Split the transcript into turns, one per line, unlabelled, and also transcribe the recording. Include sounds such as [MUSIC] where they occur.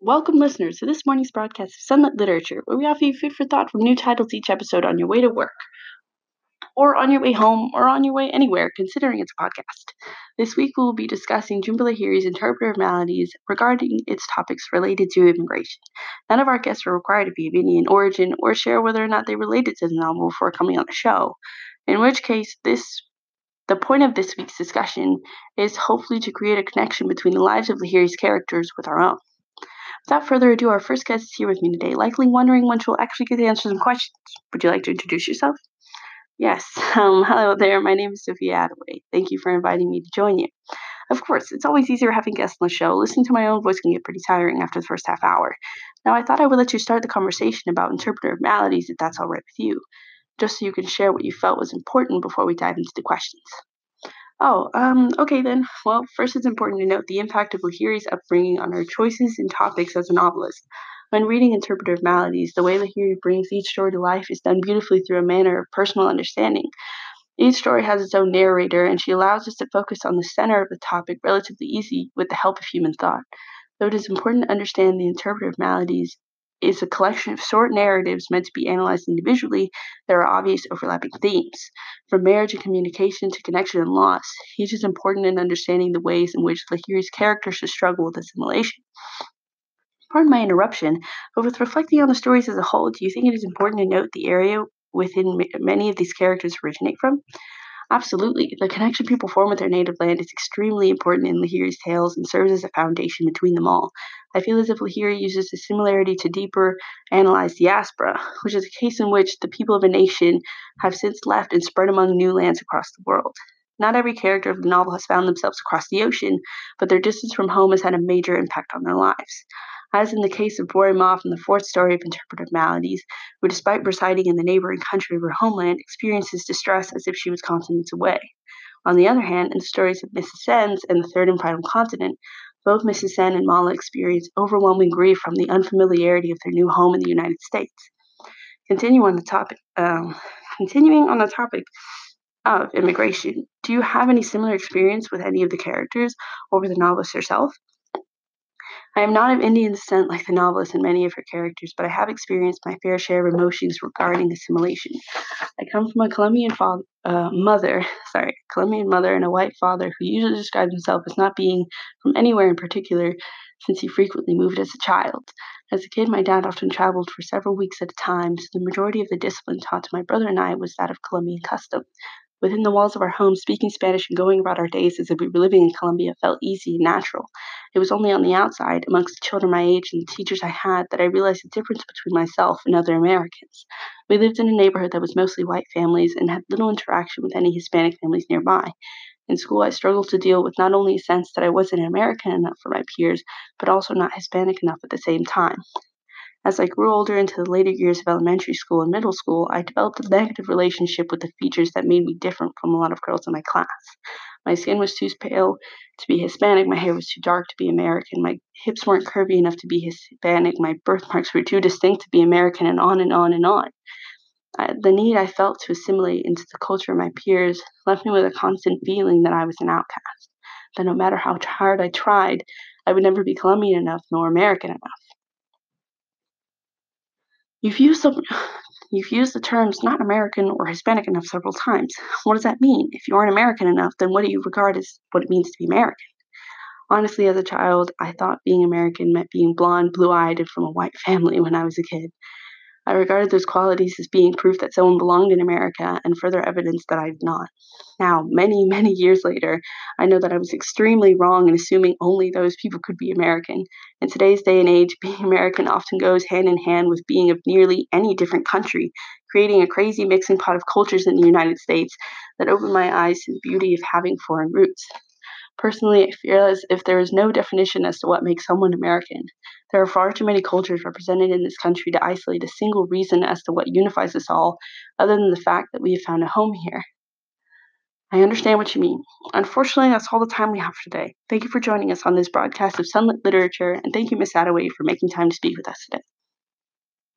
Welcome, listeners, to this morning's broadcast of Sunlit Literature, where we offer you food for thought from new titles each episode on your way to work, or on your way home, or on your way anywhere, considering it's a podcast. This week we will be discussing Jhumpa Lahiri's Interpreter of Maladies regarding its topics related to immigration. None of our guests are required to be of Indian origin or share whether or not they related to the novel before coming on the show, in which case this the point of this week's discussion is hopefully to create a connection between the lives of Lahiri's characters with our own. Without further ado, our first guest is here with me today, likely wondering when she'll actually get to answer some questions. Would you like to introduce yourself? Yes. [LAUGHS] Um, hello there. My name is Sophia Attaway. Thank you for inviting me to join you. Of course, it's always easier having guests on the show. Listening to my own voice can get pretty tiring after the first half hour. Now, I thought I would let you start the conversation about interpreter of maladies if that's all right with you, just so you can share what you felt was important before we dive into the questions. Oh, um, okay then. Well, first it's important to note the impact of Lahiri's upbringing on her choices and topics as a novelist. When reading Interpreter of Maladies, the way Lahiri brings each story to life is done beautifully through a manner of personal understanding. Each story has its own narrator, and she allows us to focus on the center of the topic relatively easy with the help of human thought. Though it is important to understand the Interpreter of Maladies is a collection of short narratives meant to be analyzed individually, there are obvious overlapping themes. From marriage and communication to connection and loss, each is important in understanding the ways in which Lahiri's characters struggle with assimilation. Pardon my interruption, but with reflecting on the stories as a whole, do you think it is important to note the area within many of these characters originate from? Absolutely. The connection people form with their native land is extremely important in Lahiri's tales and serves as a foundation between them all. I feel as if Lahiri uses the similarity to deeper analyze diaspora, which is a case in which the people of a nation have since left and spread among new lands across the world. Not every character of the novel has found themselves across the ocean, but their distance from home has had a major impact on their lives. As in the case of Boori Ma in the fourth story of Interpreter of Maladies, who, despite residing in the neighboring country of her homeland, experiences distress as if she was continents away. On the other hand, in the stories of Mrs. Sen's and the Third and Final Continent, both Mrs. Sen and Mala experience overwhelming grief from the unfamiliarity of their new home in the United States. Continue on the topic. Um, continuing on the topic of immigration, do you have any similar experience with any of the characters or with the novelist herself? I am not of Indian descent like the novelist and many of her characters, but I have experienced my fair share of emotions regarding assimilation. I come from a Colombian uh, mother, [LAUGHS] sorry, Colombian mother and a white father who usually describes himself as not being from anywhere in particular, since he frequently moved as a child. As a kid, my dad often traveled for several weeks at a time, so the majority of the discipline taught to my brother and I was that of Colombian custom. Within the walls of our home, speaking Spanish and going about our days as if we were living in Colombia felt easy and natural. It was only on the outside, amongst the children my age and the teachers I had, that I realized the difference between myself and other Americans. We lived in a neighborhood that was mostly white families and had little interaction with any Hispanic families nearby. In school, I struggled to deal with not only a sense that I wasn't American enough for my peers, but also not Hispanic enough at the same time. As I grew older into the later years of elementary school and middle school, I developed a negative relationship with the features that made me different from a lot of girls in my class. My skin was too pale to be Hispanic, my hair was too dark to be American, my hips weren't curvy enough to be Hispanic, my birthmarks were too distinct to be American, and on and on and on. I, the need I felt to assimilate into the culture of my peers left me with a constant feeling that I was an outcast, that no matter how hard I tried, I would never be Colombian enough nor American enough. You've used the [SIGHS] you've used the terms not American or Hispanic enough several times. What does that mean? If you aren't American enough, then what do you regard as what it means to be American? Honestly, as a child, I thought being American meant being blonde, blue eyed, and from a white family when I was a kid. I regarded those qualities as being proof that someone belonged in America and further evidence that I did not. Now, many, [LAUGHS] many years later, I know that I was extremely wrong in assuming only those people could be American. In today's day and age, [LAUGHS] being American often goes hand in hand with being of nearly any different country, creating a crazy mixing pot of cultures in the United States that opened my eyes to the beauty of having foreign roots. Personally, I feel as if there is no definition as to what makes someone American. There are far too many cultures represented in this country to isolate a single reason as to what unifies us all, other than the fact that we have found a home here. I understand what you mean. Unfortunately, that's all the time we have today. Thank you for joining us on this broadcast of Sunlit Literature, and thank you, Miss Attaway, for making time to speak with us today.